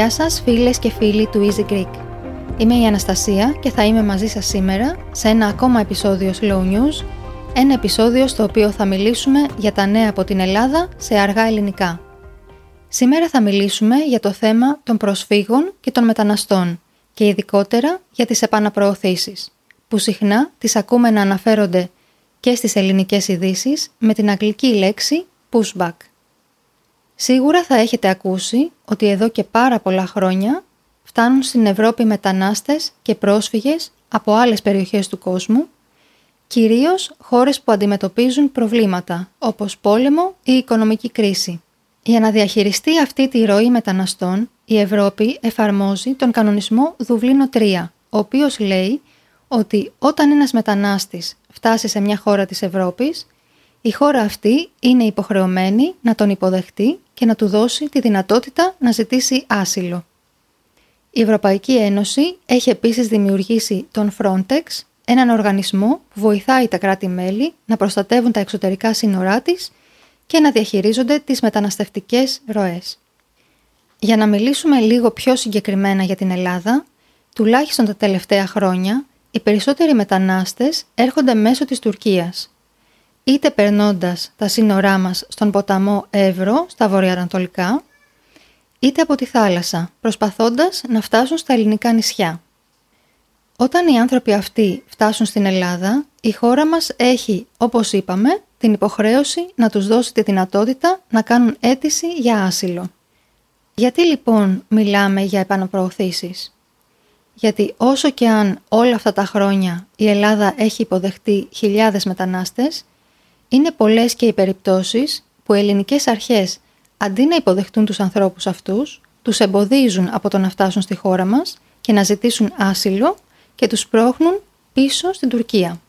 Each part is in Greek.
Γεια σας φίλες και φίλοι του Easy Greek. Είμαι η Αναστασία και θα είμαι μαζί σας σήμερα σε ένα ακόμα επεισόδιο Slow News, ένα επεισόδιο στο οποίο θα μιλήσουμε για τα νέα από την Ελλάδα σε αργά ελληνικά. Σήμερα θα μιλήσουμε για το θέμα των προσφύγων και των μεταναστών και ειδικότερα για τις επαναπροωθήσεις, που συχνά τις ακούμε να αναφέρονται και στις ελληνικές ειδήσεις με την αγγλική λέξη pushback. Σίγουρα θα έχετε ακούσει ότι εδώ και πάρα πολλά χρόνια φτάνουν στην Ευρώπη μετανάστες και πρόσφυγες από άλλες περιοχές του κόσμου, κυρίως χώρες που αντιμετωπίζουν προβλήματα όπως πόλεμο ή οικονομική κρίση. Για να διαχειριστεί αυτή τη ροή μεταναστών, η Ευρώπη εφαρμόζει τον κανονισμό Δουβλίνο 3, ο οποίος λέει ότι όταν ένας μετανάστης φτάσει σε μια χώρα της Ευρώπης, η χώρα αυτή είναι υποχρεωμένη να τον υποδεχτεί και να του δώσει τη δυνατότητα να ζητήσει άσυλο. Η Ευρωπαϊκή Ένωση έχει επίσης δημιουργήσει τον Frontex, έναν οργανισμό που βοηθάει τα κράτη-μέλη να προστατεύουν τα εξωτερικά σύνορά της και να διαχειρίζονται τις μεταναστευτικές ροές. Για να μιλήσουμε λίγο πιο συγκεκριμένα για την Ελλάδα, τουλάχιστον τα τελευταία χρόνια, οι περισσότεροι μετανάστες έρχονται μέσω της Τουρκίας, είτε περνώντας τα σύνορά μας στον ποταμό Εύρο στα βορειοανατολικά, είτε από τη θάλασσα, προσπαθώντας να φτάσουν στα ελληνικά νησιά. Όταν οι άνθρωποι αυτοί φτάσουν στην Ελλάδα, η χώρα μας έχει, όπως είπαμε, την υποχρέωση να τους δώσει τη δυνατότητα να κάνουν αίτηση για άσυλο. Γιατί λοιπόν μιλάμε για επαναπροωθήσεις; Γιατί όσο και αν όλα αυτά τα χρόνια η Ελλάδα έχει υποδεχτεί χιλιάδες μετανάστες, είναι πολλές και οι περιπτώσεις που οι ελληνικές αρχές αντί να υποδεχτούν τους ανθρώπους αυτούς, τους εμποδίζουν από το να φτάσουν στη χώρα μας και να ζητήσουν άσυλο και τους πρόχνουν πίσω στην Τουρκία.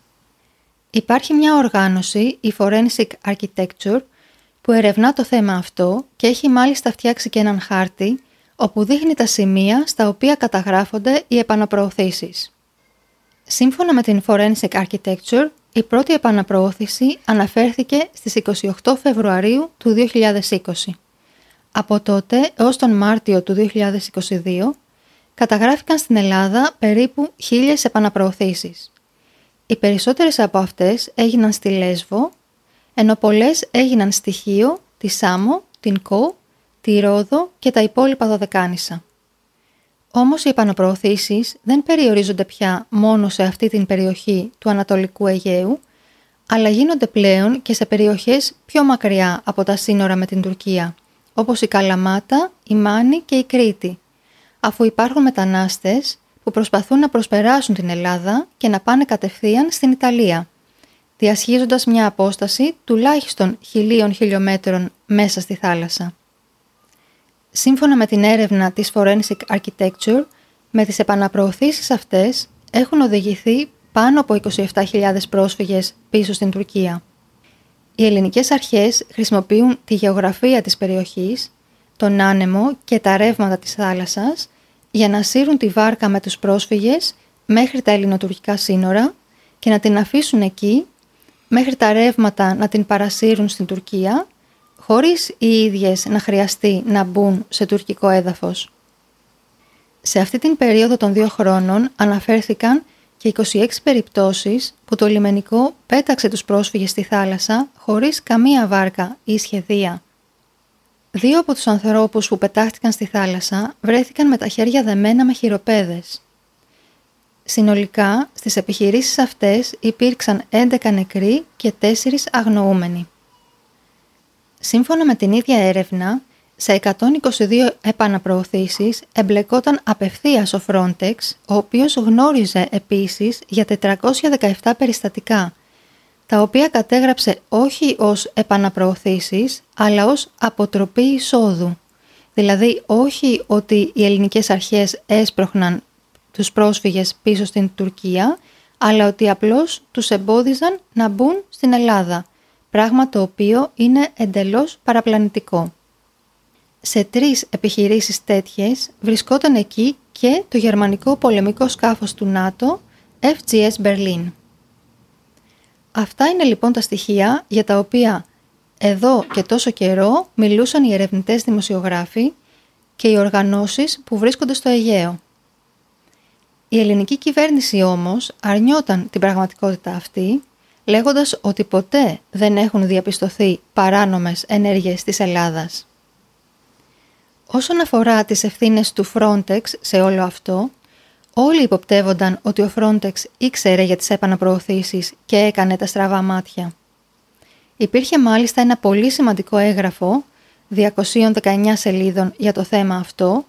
Υπάρχει μια οργάνωση, η Forensic Architecture, που ερευνά το θέμα αυτό και έχει μάλιστα φτιάξει και έναν χάρτη όπου δείχνει τα σημεία στα οποία καταγράφονται οι επαναπροωθήσεις. Σύμφωνα με την Forensic Architecture, η πρώτη επαναπροώθηση αναφέρθηκε στις 28 Φεβρουαρίου του 2020. Από τότε έως τον Μάρτιο του 2022 καταγράφηκαν στην Ελλάδα περίπου χίλιες επαναπροωθήσεις. Οι περισσότερες από αυτές έγιναν στη Λέσβο, ενώ πολλές έγιναν στη Χίο, τη Σάμο, την Κο, τη Ρόδο και τα υπόλοιπα Δωδεκάνησα. Όμως οι επαναπροωθήσεις δεν περιορίζονται πια μόνο σε αυτή την περιοχή του Ανατολικού Αιγαίου, αλλά γίνονται πλέον και σε περιοχές πιο μακριά από τα σύνορα με την Τουρκία, όπως η Καλαμάτα, η Μάνη και η Κρήτη, αφού υπάρχουν μετανάστες που προσπαθούν να προσπεράσουν την Ελλάδα και να πάνε κατευθείαν στην Ιταλία, διασχίζοντας μια απόσταση τουλάχιστον χιλίων χιλιόμετρων μέσα στη θάλασσα. Σύμφωνα με την έρευνα της Forensic Architecture, με τις επαναπροωθήσεις αυτές έχουν οδηγηθεί πάνω από 27.000 πρόσφυγες πίσω στην Τουρκία. Οι ελληνικές αρχές χρησιμοποιούν τη γεωγραφία της περιοχής, τον άνεμο και τα ρεύματα της θάλασσας για να σύρουν τη βάρκα με τους πρόσφυγες μέχρι τα ελληνοτουρκικά σύνορα και να την αφήσουν εκεί μέχρι τα ρεύματα να την παρασύρουν στην Τουρκία χωρίς οι ίδιες να χρειαστεί να μπουν σε τουρκικό έδαφος. Σε αυτή την περίοδο των δύο χρόνων αναφέρθηκαν και 26 περιπτώσεις που το λιμενικό πέταξε τους πρόσφυγες στη θάλασσα χωρίς καμία βάρκα ή σχεδία. Δύο από τους ανθρώπους που πετάχτηκαν στη θάλασσα βρέθηκαν με τα χέρια δεμένα με χειροπέδες. Συνολικά, στις επιχειρήσεις αυτές υπήρξαν 11 νεκροί και 4 αγνοούμενοι. Σύμφωνα με την ίδια έρευνα, σε 122 επαναπροωθήσεις εμπλεκόταν απευθείας ο Frontex, ο οποίος γνώριζε επίσης για 417 περιστατικά, τα οποία κατέγραψε όχι ως επαναπροωθήσεις, αλλά ως αποτροπή εισόδου. Δηλαδή όχι ότι οι ελληνικές αρχές έσπροχναν τους πρόσφυγες πίσω στην Τουρκία, αλλά ότι απλώς τους εμπόδιζαν να μπουν στην Ελλάδα πράγμα το οποίο είναι εντελώς παραπλανητικό. Σε τρεις επιχειρήσεις τέτοιες βρισκόταν εκεί και το γερμανικό πολεμικό σκάφος του ΝΑΤΟ FGS Berlin. Αυτά είναι λοιπόν τα στοιχεία για τα οποία εδώ και τόσο καιρό μιλούσαν οι ερευνητές δημοσιογράφοι και οι οργανώσεις που βρίσκονται στο Αιγαίο. Η ελληνική κυβέρνηση όμως αρνιόταν την πραγματικότητα αυτή, λέγοντας ότι ποτέ δεν έχουν διαπιστωθεί παράνομες ενέργειες της Ελλάδας. Όσον αφορά τις ευθύνες του Frontex σε όλο αυτό, όλοι υποπτεύονταν ότι ο Frontex ήξερε για τις επαναπροωθήσεις και έκανε τα στραβά μάτια. Υπήρχε μάλιστα ένα πολύ σημαντικό έγγραφο 219 σελίδων για το θέμα αυτό,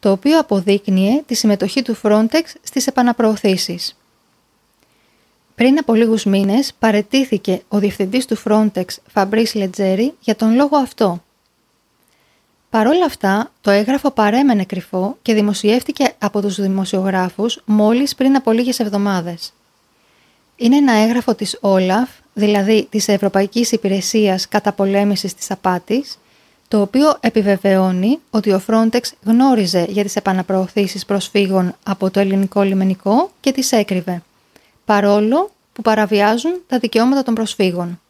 το οποίο αποδείκνυε τη συμμετοχή του Frontex στις επαναπροωθήσεις. Πριν από λίγους μήνες παρετήθηκε ο διευθυντής του Frontex Fabrice Leggeri για τον λόγο αυτό. Παρ' όλα αυτά, το έγγραφο παρέμενε κρυφό και δημοσιεύτηκε από τους δημοσιογράφους μόλις πριν από λίγες εβδομάδες. Είναι ένα έγγραφο της Όλαφ, δηλαδή της Ευρωπαϊκής Υπηρεσίας Καταπολέμησης της Απάτης, το οποίο επιβεβαιώνει ότι ο Frontex γνώριζε για τις επαναπροωθήσεις προσφύγων από το ελληνικό λιμενικό και τις έκρυβε, παρόλο που παραβιάζουν τα δικαιώματα των προσφύγων.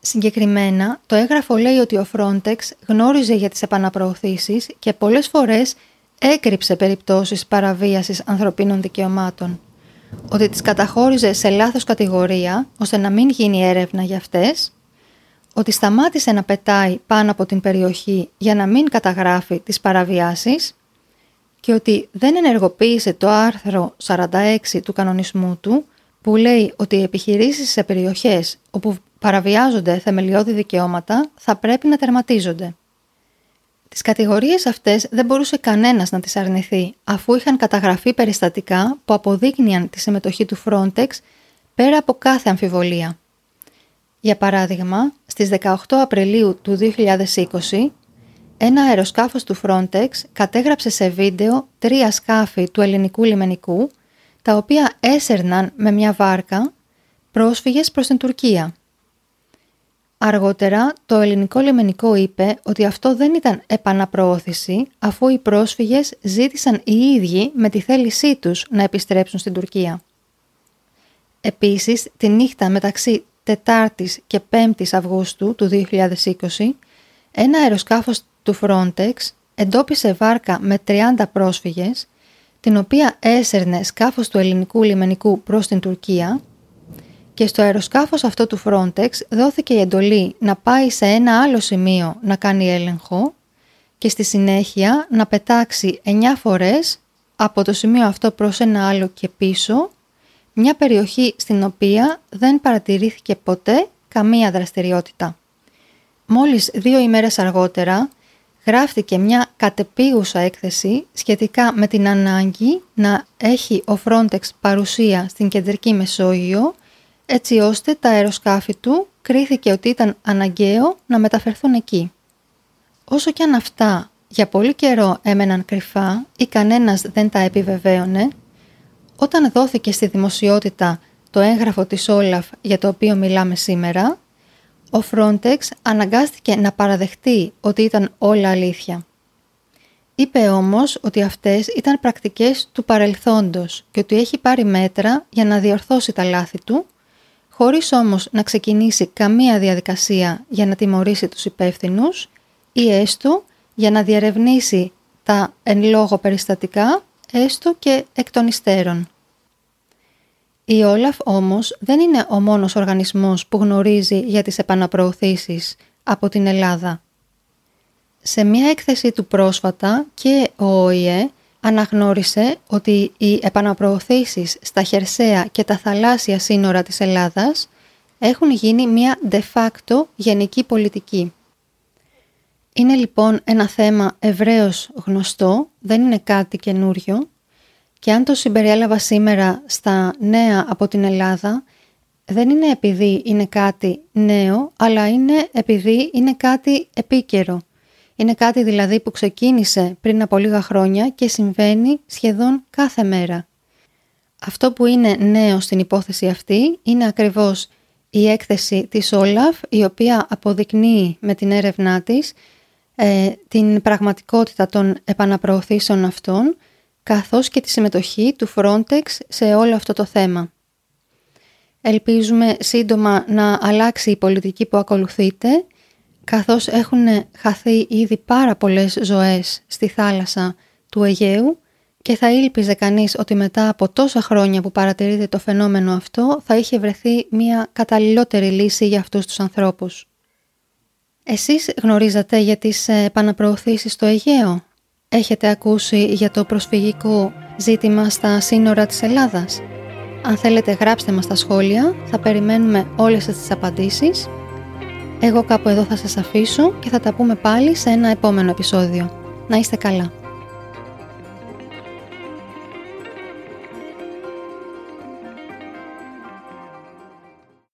Συγκεκριμένα, το έγγραφο λέει ότι ο Frontex γνώριζε για τις επαναπροωθήσεις και πολλές φορές έκρυψε περιπτώσεις παραβίασης ανθρωπίνων δικαιωμάτων, ότι τις καταχώριζε σε λάθος κατηγορία ώστε να μην γίνει έρευνα για αυτές. Ότι σταμάτησε να πετάει πάνω από την περιοχή για να μην καταγράφει τις παραβιάσεις και ότι δεν ενεργοποίησε το άρθρο 46 του κανονισμού του που λέει ότι οι επιχειρήσεις σε περιοχές όπου παραβιάζονται θεμελιώδη δικαιώματα θα πρέπει να τερματίζονται. Τις κατηγορίες αυτές δεν μπορούσε κανένας να τις αρνηθεί αφού είχαν καταγραφεί περιστατικά που αποδείκνυαν τη συμμετοχή του Frontex πέρα από κάθε αμφιβολία. Για παράδειγμα, στις 18 Απριλίου του 2020, ένα αεροσκάφος του Frontex κατέγραψε σε βίντεο τρία σκάφη του ελληνικού λιμενικού, τα οποία έσερναν με μια βάρκα πρόσφυγες προς την Τουρκία. Αργότερα, το ελληνικό λιμενικό είπε ότι αυτό δεν ήταν επαναπροώθηση, αφού οι πρόσφυγες ζήτησαν οι ίδιοι με τη θέλησή τους να επιστρέψουν στην Τουρκία. Επίσης, τη νύχτα μεταξύ 4ης και 5ης Αυγούστου του 2020, ένα αεροσκάφος του Frontex εντόπισε βάρκα με 30 πρόσφυγες, την οποία έσερνε σκάφος του ελληνικού λιμενικού προς την Τουρκία και στο αεροσκάφος αυτό του Frontex δόθηκε η εντολή να πάει σε ένα άλλο σημείο να κάνει έλεγχο και στη συνέχεια να πετάξει 9 φορές από το σημείο αυτό προς ένα άλλο και πίσω μια περιοχή στην οποία δεν παρατηρήθηκε ποτέ καμία δραστηριότητα. Μόλις δύο ημέρες αργότερα γράφτηκε μια κατεπίγουσα έκθεση σχετικά με την ανάγκη να έχει ο Frontex παρουσία στην κεντρική Μεσόγειο έτσι ώστε τα αεροσκάφη του κρίθηκε ότι ήταν αναγκαίο να μεταφερθούν εκεί. Όσο και αν αυτά για πολύ καιρό έμεναν κρυφά ή κανένας δεν τα επιβεβαίωνε, όταν δόθηκε στη δημοσιότητα το έγγραφο της Όλαφ για το οποίο μιλάμε σήμερα, ο Frontex αναγκάστηκε να παραδεχτεί ότι ήταν όλα αλήθεια. Είπε όμως ότι αυτές ήταν πρακτικές του παρελθόντος και ότι έχει πάρει μέτρα για να διορθώσει τα λάθη του, χωρίς όμως να ξεκινήσει καμία διαδικασία για να τιμωρήσει τους υπεύθυνους ή έστω για να διερευνήσει τα εν λόγω περιστατικά έστω και εκ των υστέρων. Η Όλαφ όμως δεν είναι ο μόνος οργανισμός που γνωρίζει για τις επαναπροωθήσεις από την Ελλάδα. Σε μια έκθεση του πρόσφατα και ο ΟΗΕ αναγνώρισε ότι οι επαναπροωθήσεις στα χερσαία και τα θαλάσσια σύνορα της Ελλάδας έχουν γίνει μια de facto γενική πολιτική. Είναι λοιπόν ένα θέμα ευρέως γνωστό, δεν είναι κάτι καινούριο και αν το συμπεριέλαβα σήμερα στα νέα από την Ελλάδα, δεν είναι επειδή είναι κάτι νέο, αλλά είναι επειδή είναι κάτι επίκαιρο. Είναι κάτι δηλαδή που ξεκίνησε πριν από λίγα χρόνια και συμβαίνει σχεδόν κάθε μέρα. Αυτό που είναι νέο στην υπόθεση αυτή είναι ακριβώς η έκθεση της Όλαφ, η οποία αποδεικνύει με την έρευνά της ε, την πραγματικότητα των επαναπροωθήσεων αυτών καθώς και τη συμμετοχή του Frontex σε όλο αυτό το θέμα. Ελπίζουμε σύντομα να αλλάξει η πολιτική που ακολουθείτε, καθώς έχουν χαθεί ήδη πάρα πολλές ζωές στη θάλασσα του Αιγαίου και θα ήλπιζε κανείς ότι μετά από τόσα χρόνια που παρατηρείται το φαινόμενο αυτό θα είχε βρεθεί μια καταλληλότερη λύση για αυτούς τους ανθρώπους. Εσείς γνωρίζατε για τις επαναπροωθήσεις στο Αιγαίο; Έχετε ακούσει για το προσφυγικό ζήτημα στα σύνορα της Ελλάδας; Αν θέλετε γράψτε μας στα σχόλια, θα περιμένουμε όλες τις απαντήσεις. Εγώ κάπου εδώ θα σας αφήσω και θα τα πούμε πάλι σε ένα επόμενο επεισόδιο. Να είστε καλά.